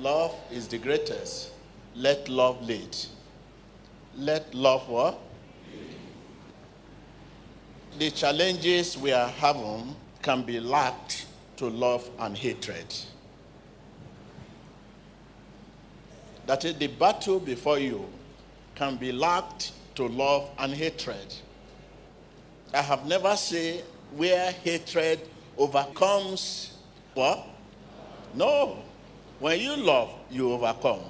Love is the greatest. Let love lead. Let love what? The challenges we are having can be lacked to love and hatred. That is, the battle before you can be lacked to love and hatred. I have never seen where hatred overcomes what? No. When you love, you overcome.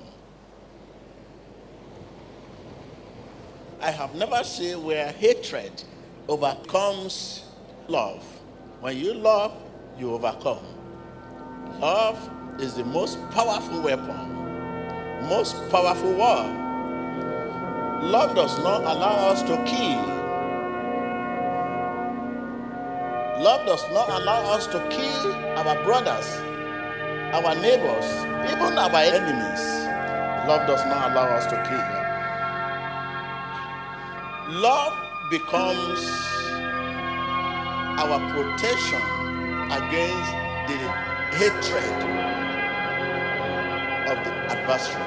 I have never seen where hatred overcomes love. When you love, you overcome. Love is the most powerful weapon, most powerful war. Love does not allow us to kill. Love does not allow us to kill our brothers, our neighbors, even our enemies. Love does not allow us to kill. Love becomes our protection against the hatred of the adversary.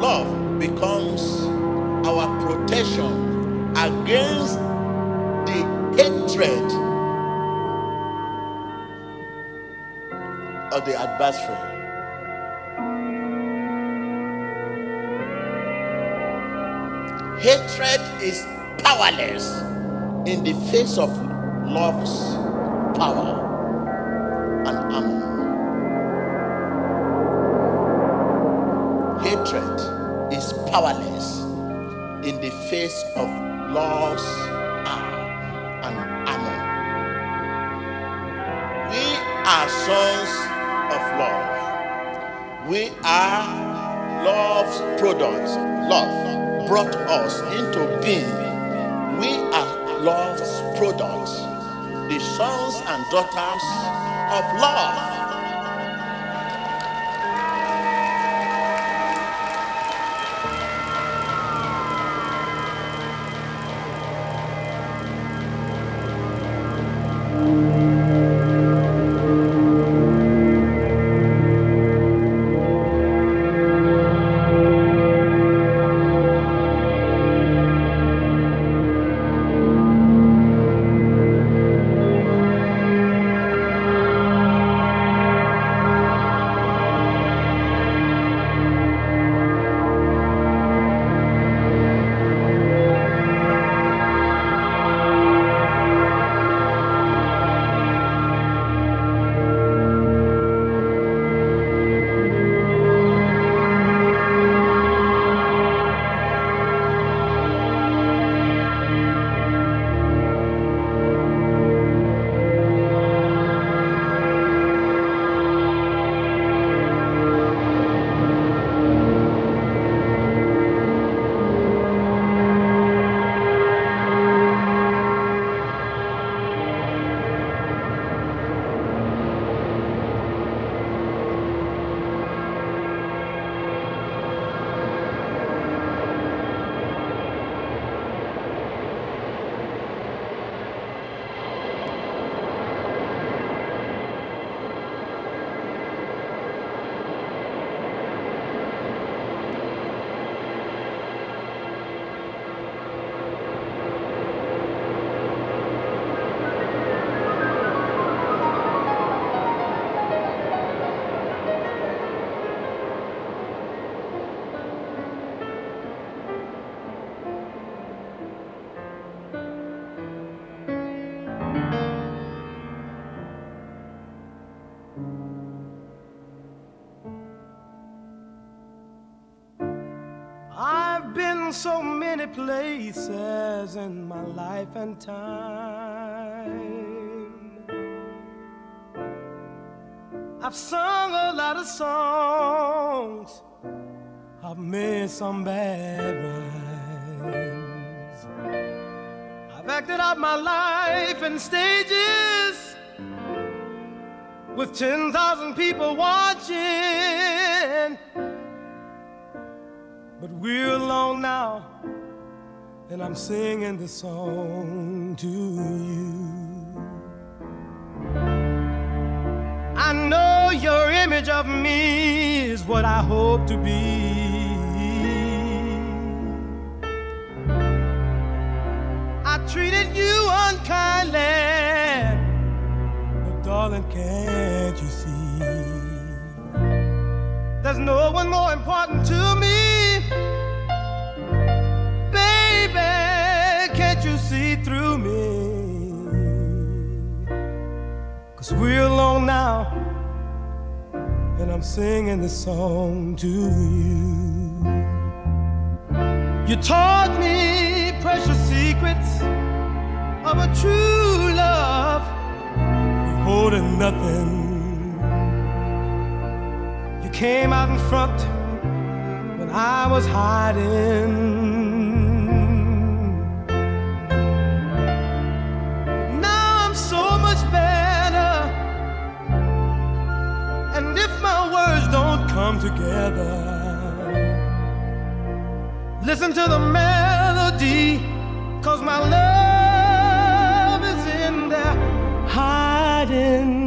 Love becomes our protection against the hatred of the adversary. Hatred is powerless in the face of love's power and armor. Hatred is powerless in the face of love's power and armor. We are sons are love's products. Love brought us into being. We are love's products, the sons and daughters of love. So many places in my life and time. I've sung a lot of songs. I've made some bad rhymes. I've acted out my life in stages with 10,000 people watching. We're alone now, and I'm singing this song to you. I know your image of me is what I hope to be. I treated you unkindly, but darling, can't you see? There's no one more important to me. Cause we're alone now, and I'm singing this song to you. You taught me precious secrets of a true love, holding nothing. You came out in front when I was hiding. Come together, listen to the melody, cause my love is in there hiding.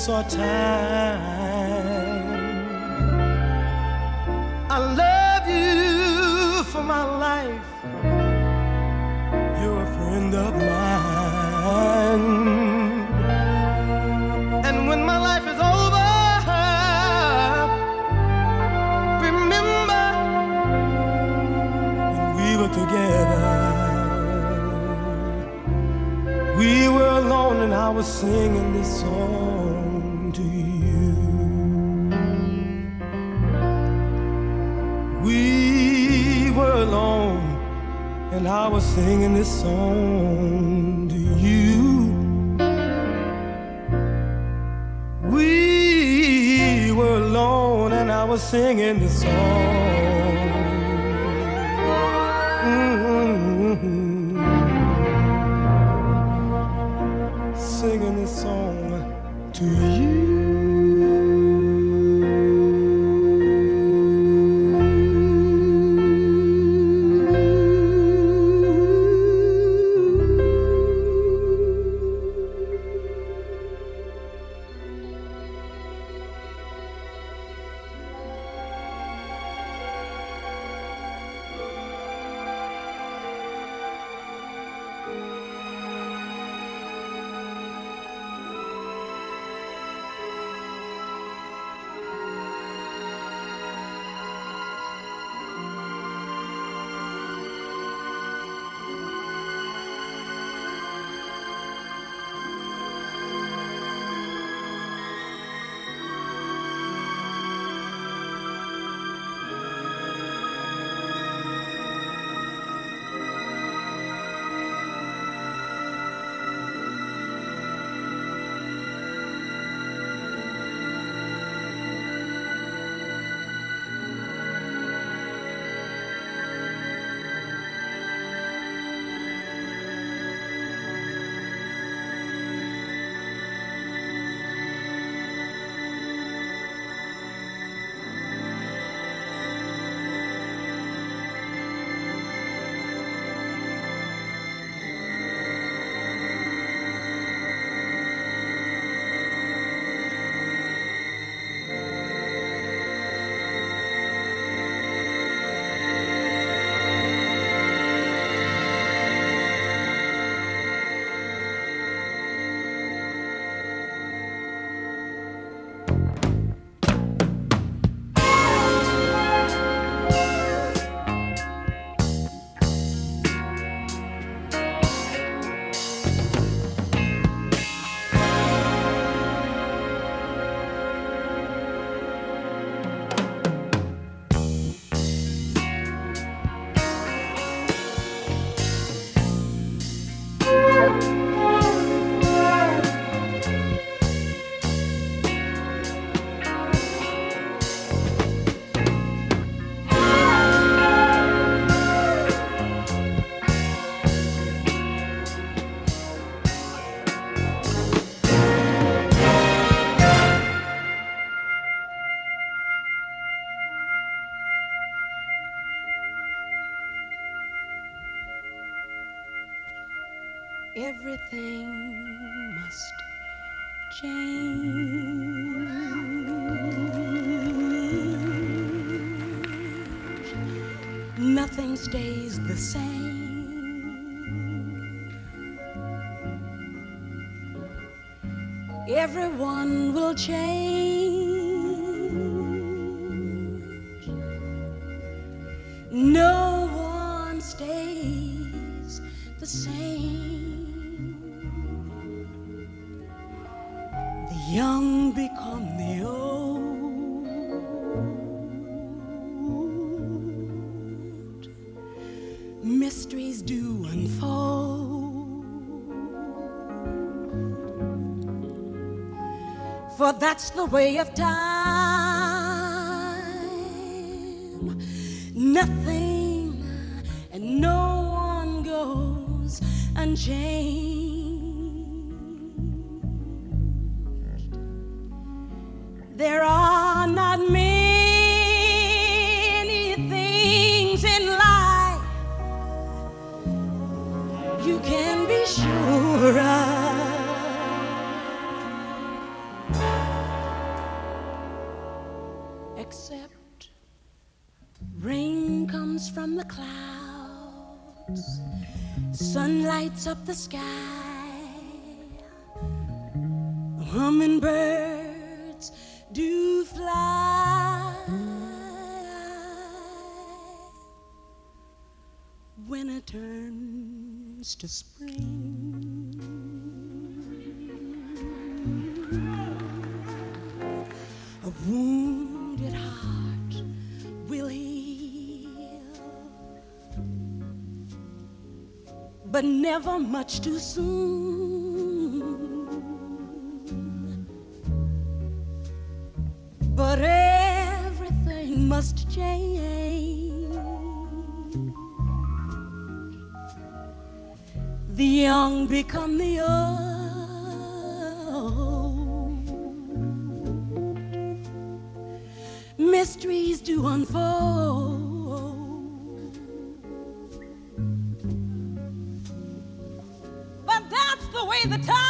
Space or time. And I was singing this song to you. We were alone and I was singing this song. Everything must change. Nothing stays the same. Everyone will change. That's the way of time. Nothing and no one goes unchanged. but never much too soon. But everything must change. The young become the old. the time.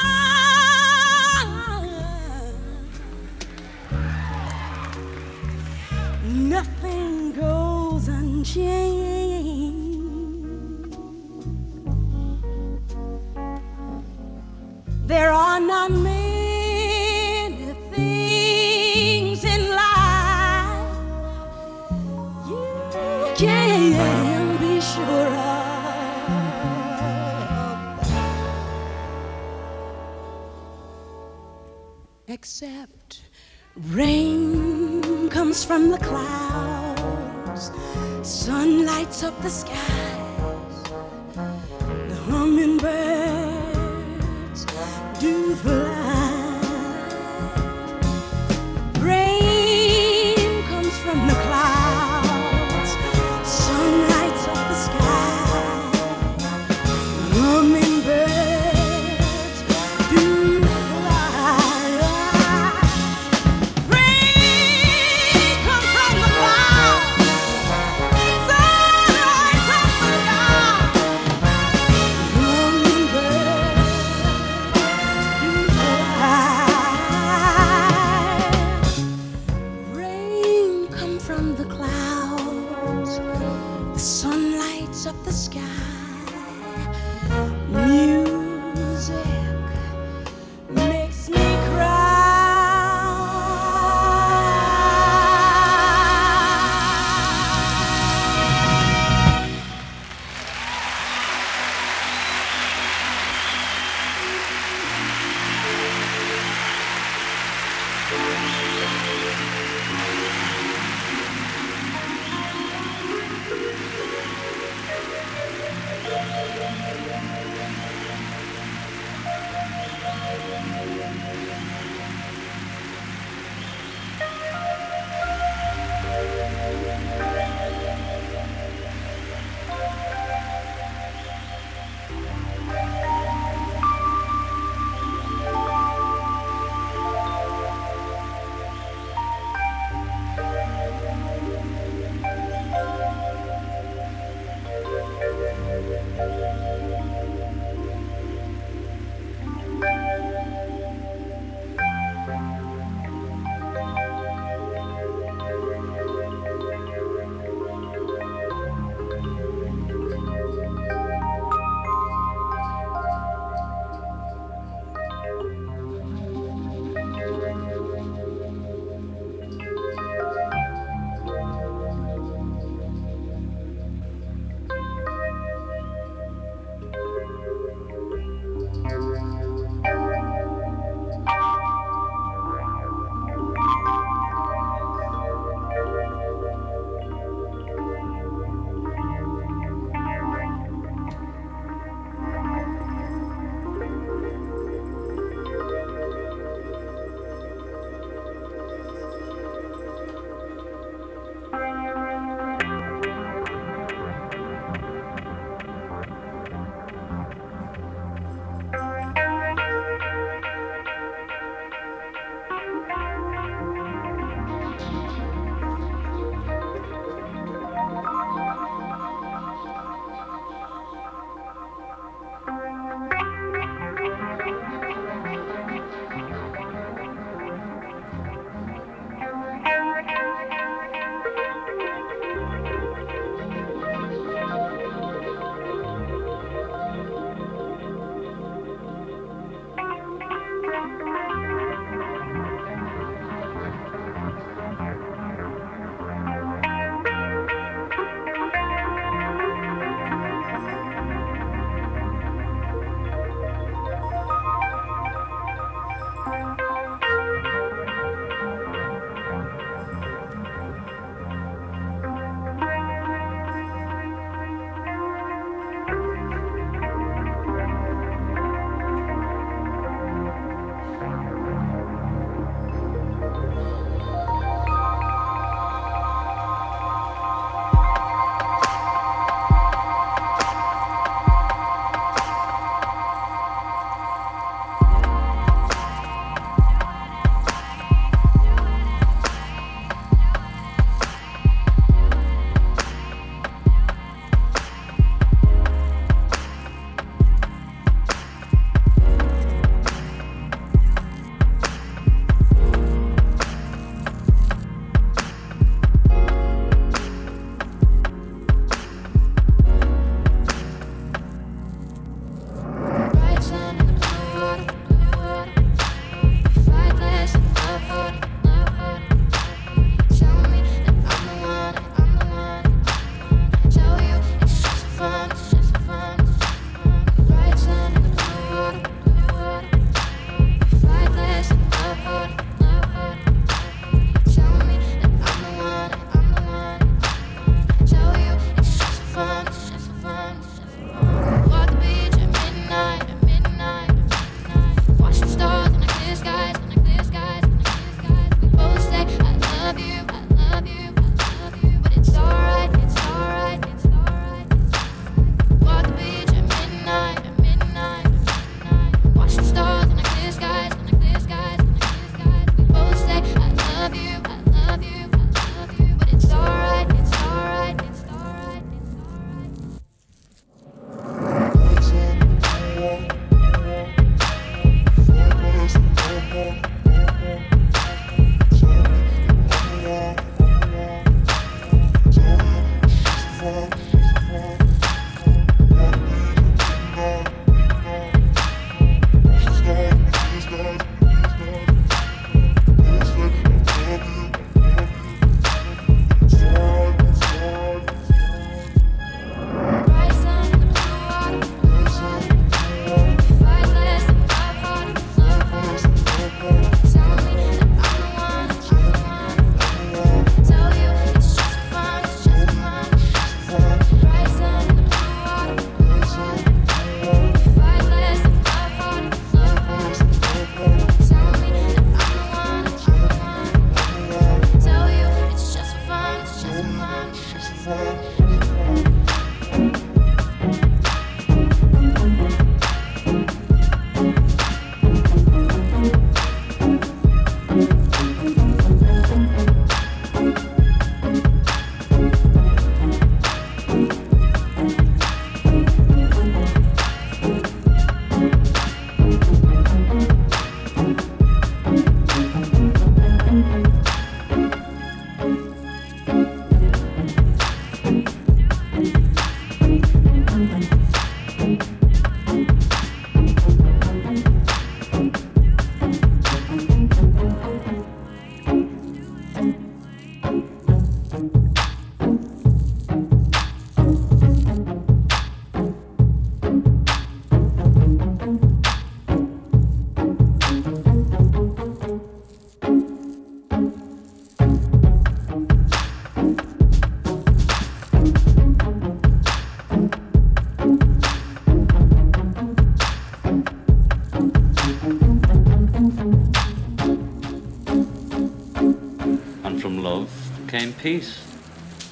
Peace.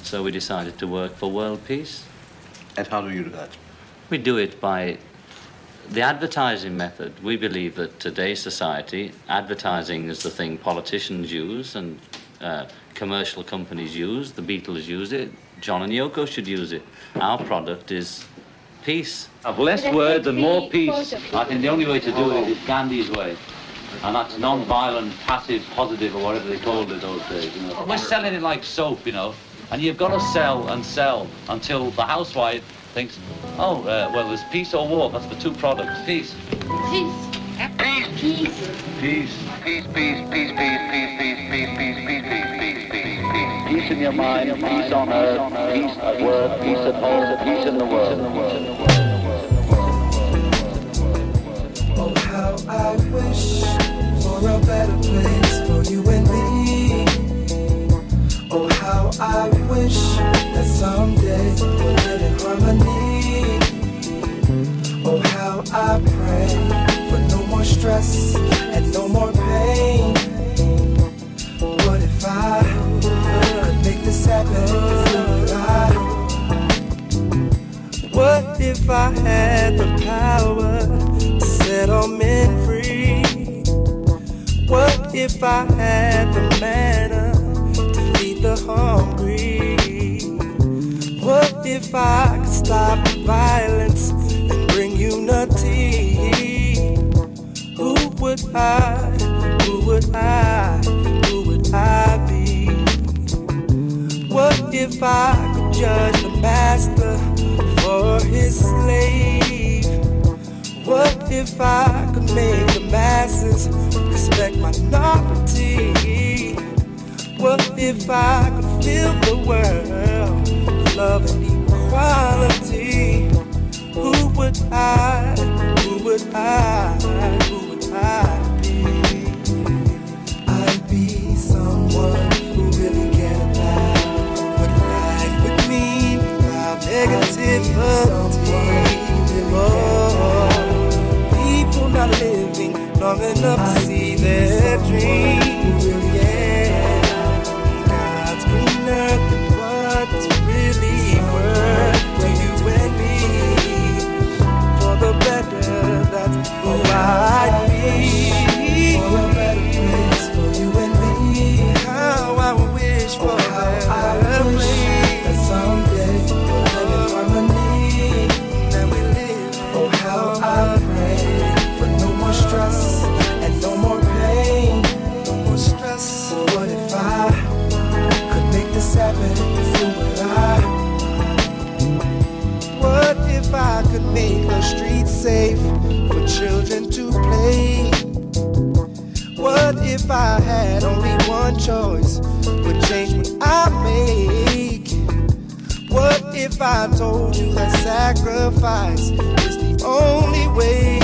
So we decided to work for world peace. And how do you do that? We do it by the advertising method. We believe that today's society, advertising is the thing politicians use and uh, commercial companies use. The Beatles use it. John and Yoko should use it. Our product is peace. Of less words and more peace. I think the only way to do it is Gandhi's way. And that's non-violent, passive, positive, or whatever they called it those days. You know. We're selling it like soap, you know. And you've got to sell and sell until the housewife thinks, oh, uh, well, there's peace or war. That's the two products. Peace. Peace. Peace. Peace. Peace. Peace, peace, peace, peace, peace, peace, peace, peace, peace, peace, peace, peace, peace. Peace in your mind, peace on earth, peace at work, peace at home, peace in the world. Oh, I wish for a better place for you and me. Oh, how I wish that someday we'll live in harmony. Oh, how I pray for no more stress and no more pain. What if I could make this happen? What if I had the power to set all men? What if I had the manna to feed the hungry? What if I could stop violence and bring unity? Who would I, who would I, who would I be? What if I could judge the master for his slave? What if I could make the masses respect minority? What if I could fill the world with love and equality? Who would I, who would I, who would I be? I'd be someone who really cared about what life would mean without negativity. Oh, not living long enough to see their dreams. If I told you that sacrifice is the only way?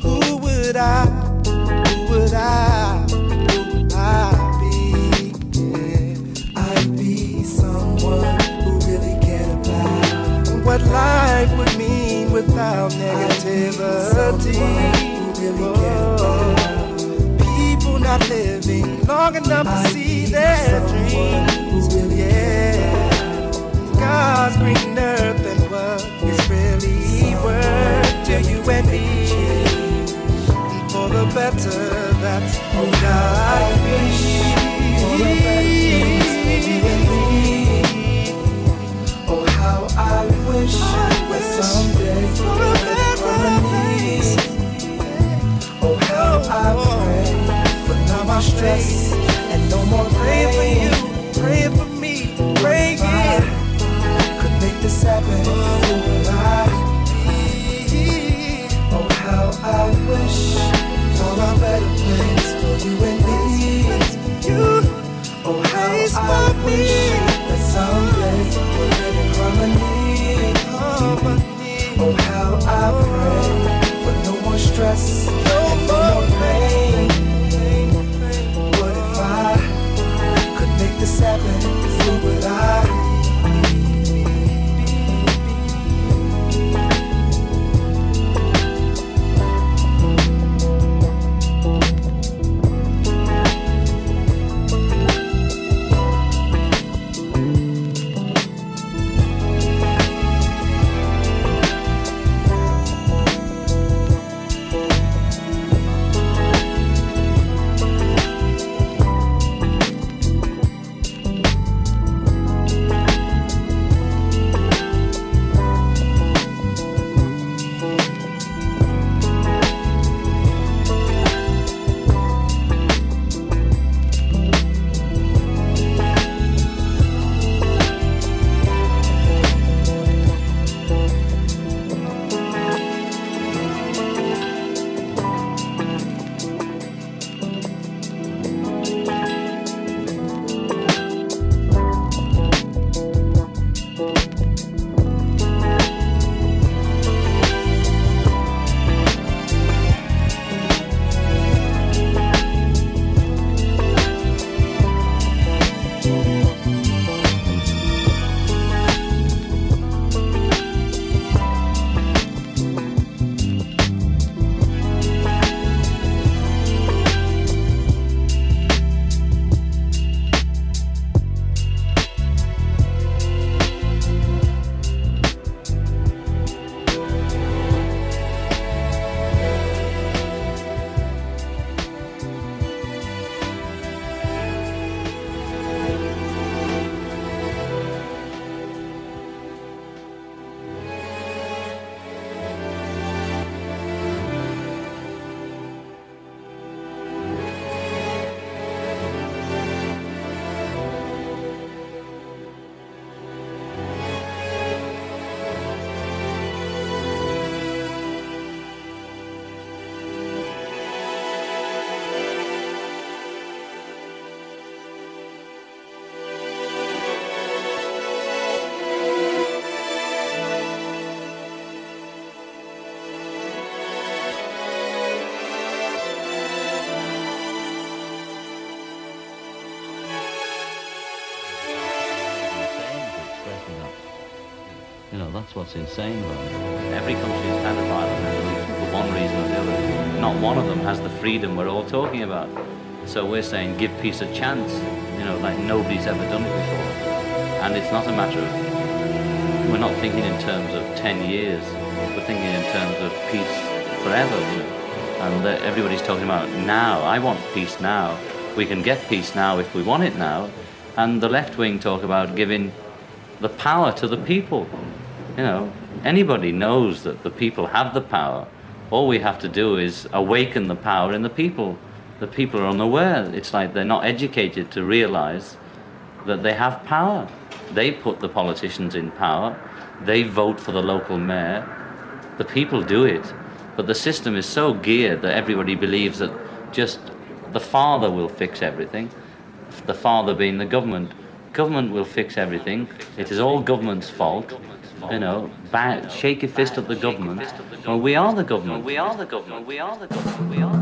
Who would I? Who would I? Who would I be? Yeah. I'd be someone who really cared about what life would mean without negativity. Really Oh, people not living long enough to see their dreams. God's green earth and is really worth to you and me. And for the better, that's what I wish. Oh, how I wish that someday for. Oh, how I pray for no more stress and no more this happen. Who I? Oh, how I wish for a better place for you and me. You. Oh, how I wish that someday we'll live in harmony. Oh, how I pray for no more stress, what's insane about it. Every country is kind of violent revolution for one reason or the other. Not one of them has the freedom we're all talking about. So we're saying give peace a chance, you know, like nobody's ever done it before. And it's not a matter of, we're not thinking in terms of 10 years, we're thinking in terms of peace forever, you know. And everybody's talking about now. I want peace now. We can get peace now if we want it now. And the left wing talk about giving the power to the people. You know, anybody knows that the people have the power. All we have to do is awaken the power in the people. The people are unaware. It's like they're not educated to realize that they have power. They put the politicians in power. They vote for the local mayor. The people do it. But the system is so geared that everybody believes that just the father will fix everything. The father being the government. Government will fix everything. It is all government's fault. You know, ba- shake your fist at the government. Well, we are the government. We are the government. We are the government. We are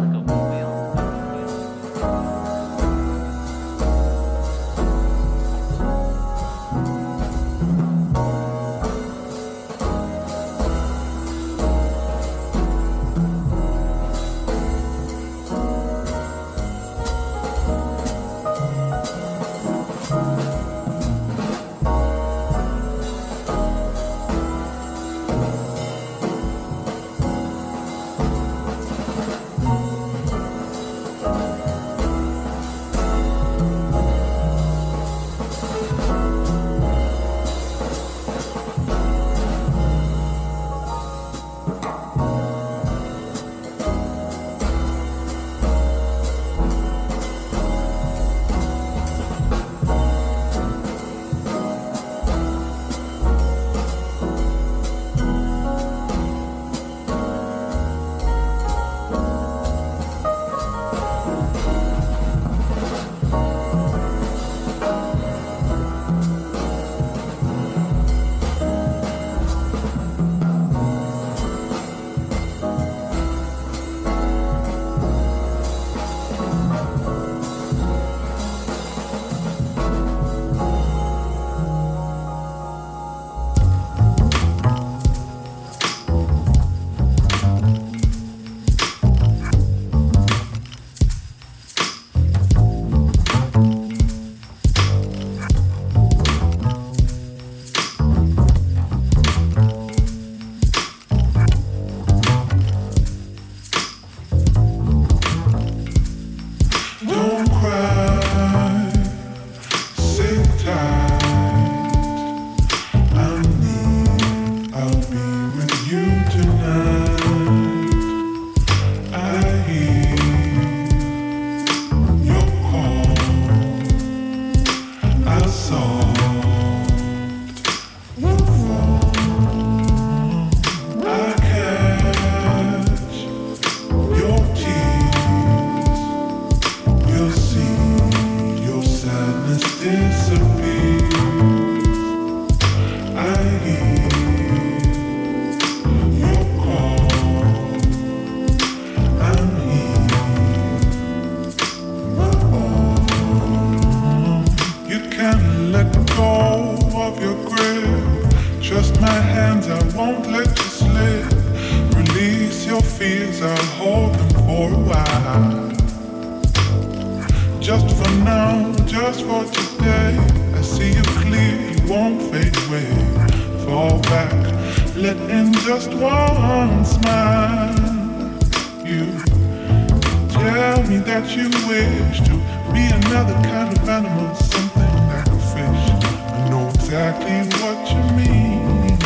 exactly what you mean.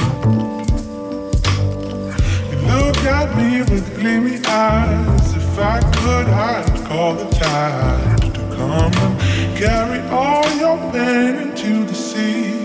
You look at me with gleamy eyes. If I could, I'd call the tide to come and carry all your pain into the sea.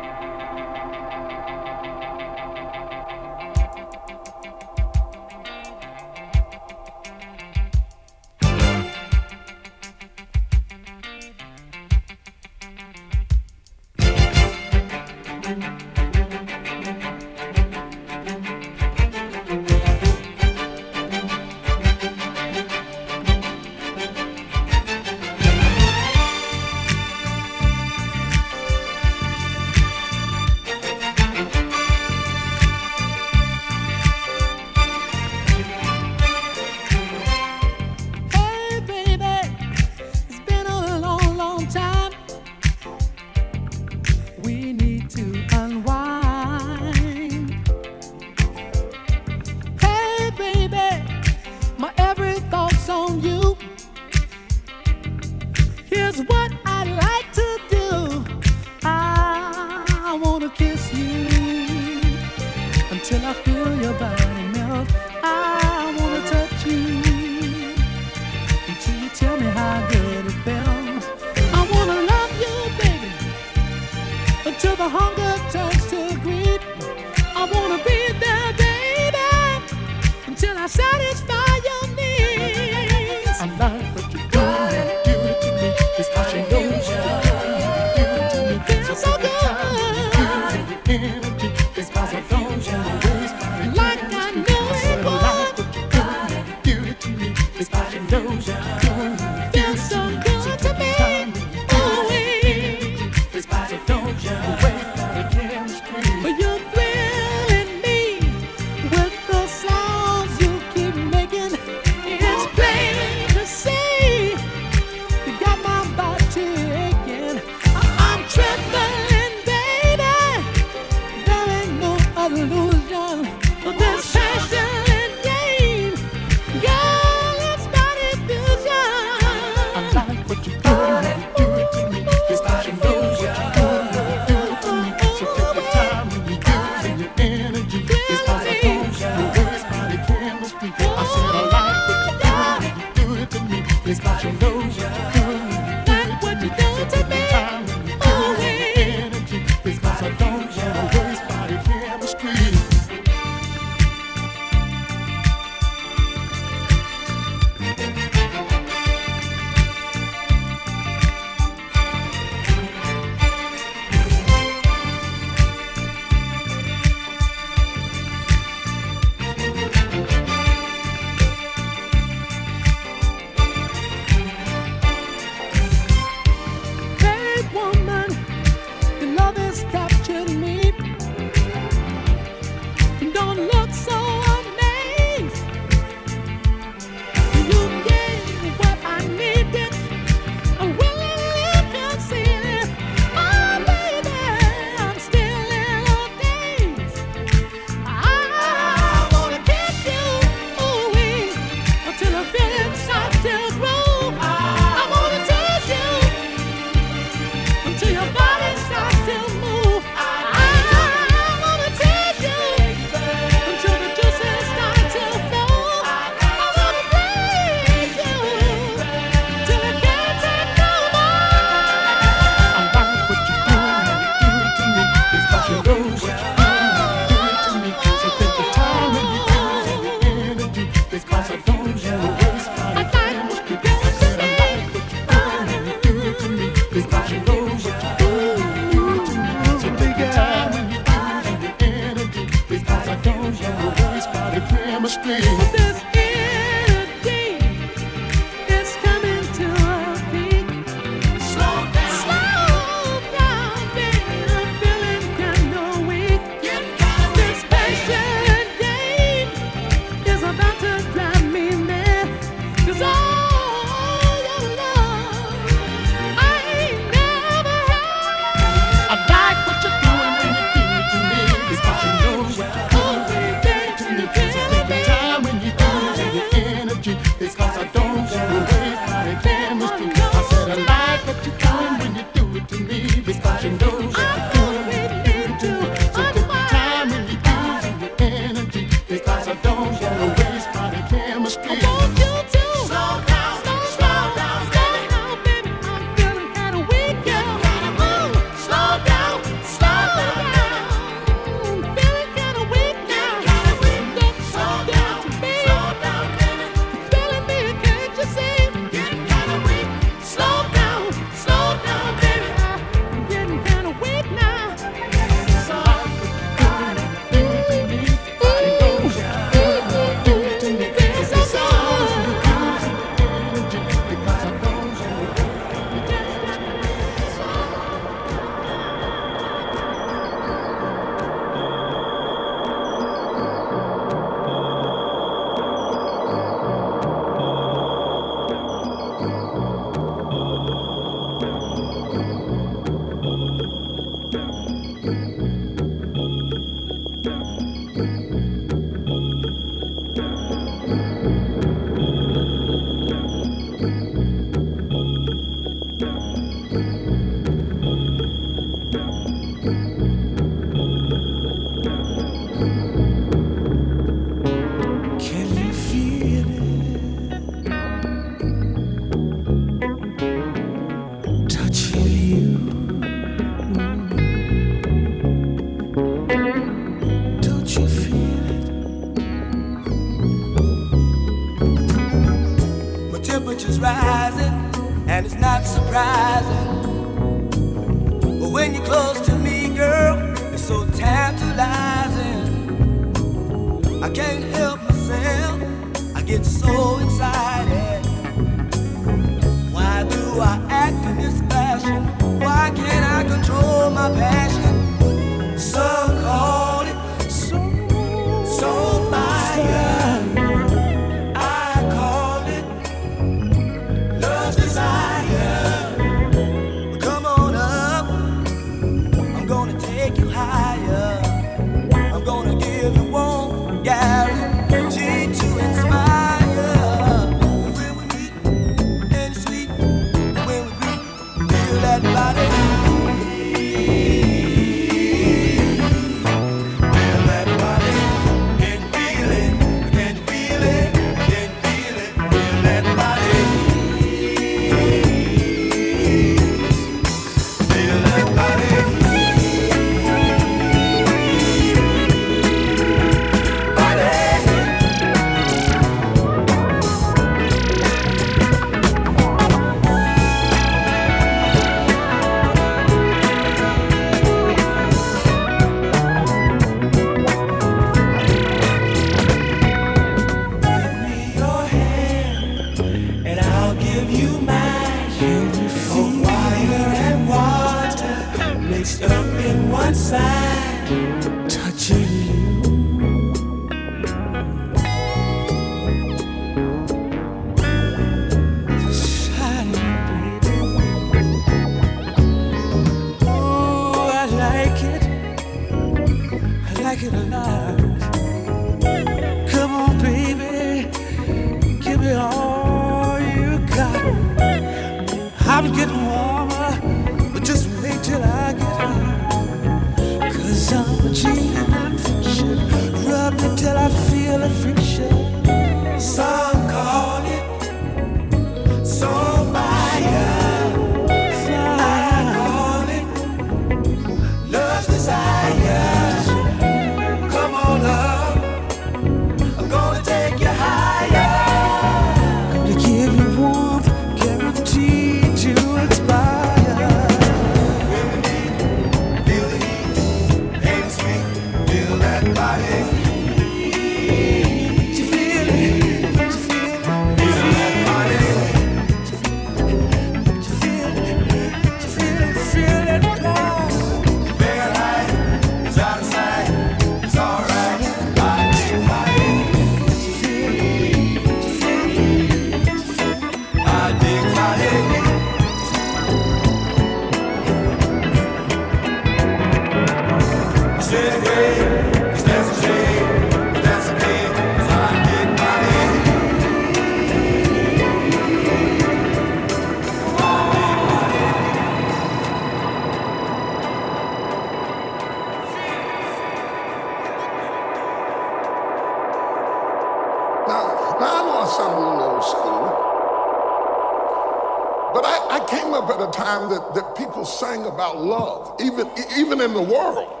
time that, that people sang about love, even, even in the world.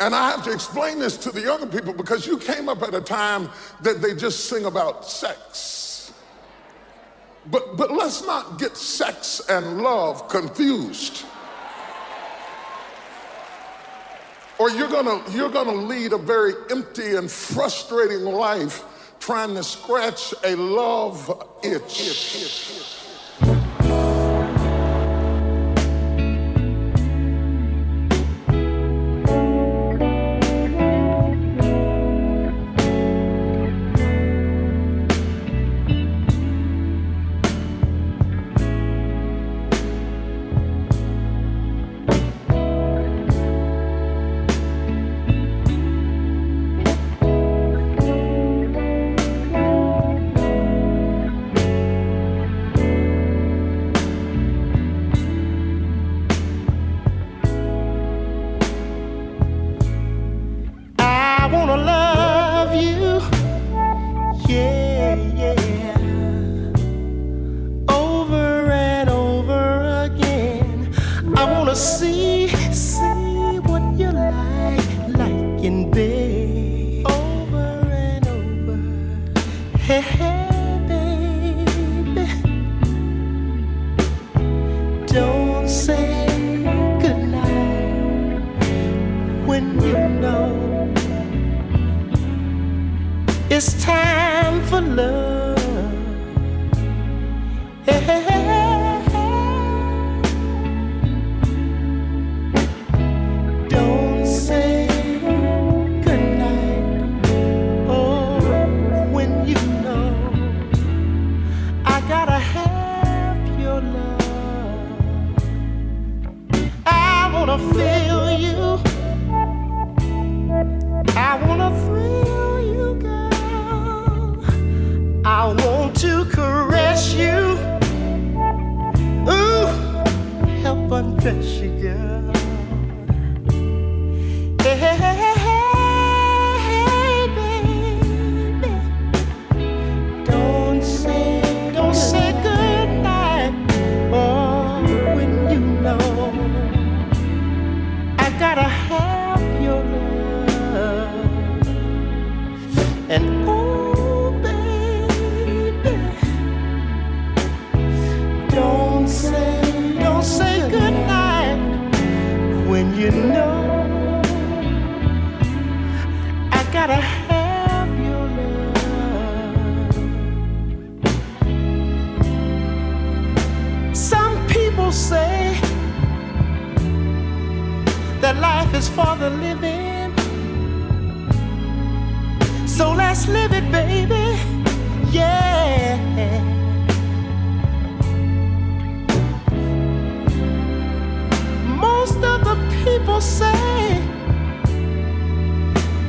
And I have to explain this to the younger people because you came up at a time that they just sing about sex. But, but let's not get sex and love confused. Or you're gonna, you're gonna lead a very empty and frustrating life trying to scratch a love itch. itch, itch, itch.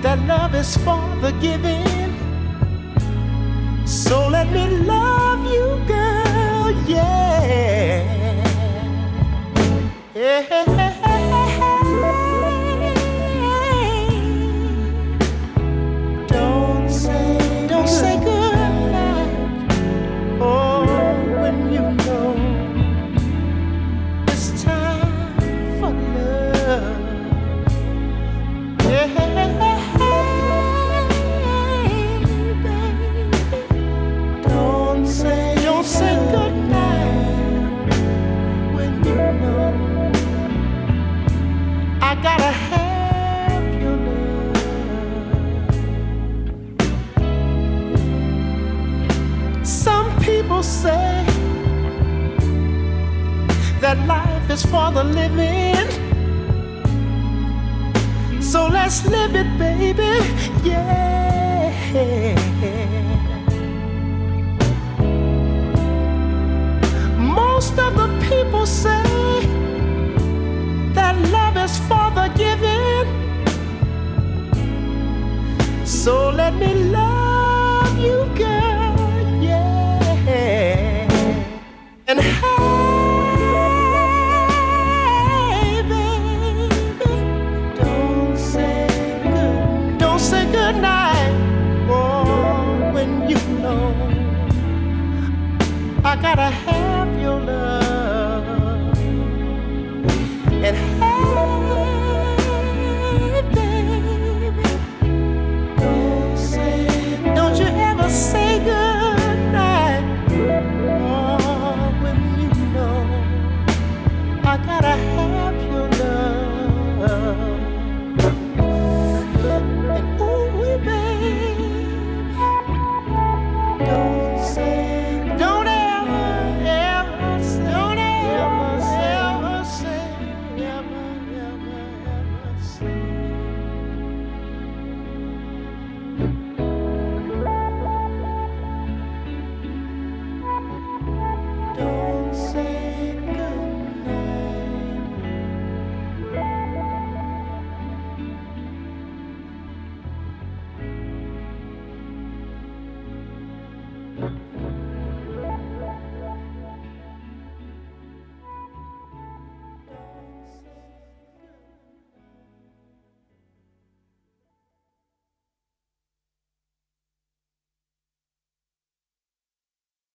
that love is for the giving. So let me love you, girl, yeah. yeah. that life is for the living. So let's live it, baby. Yeah. Most of the people say that love is for the giving. So let me love you, girl. Yeah. And how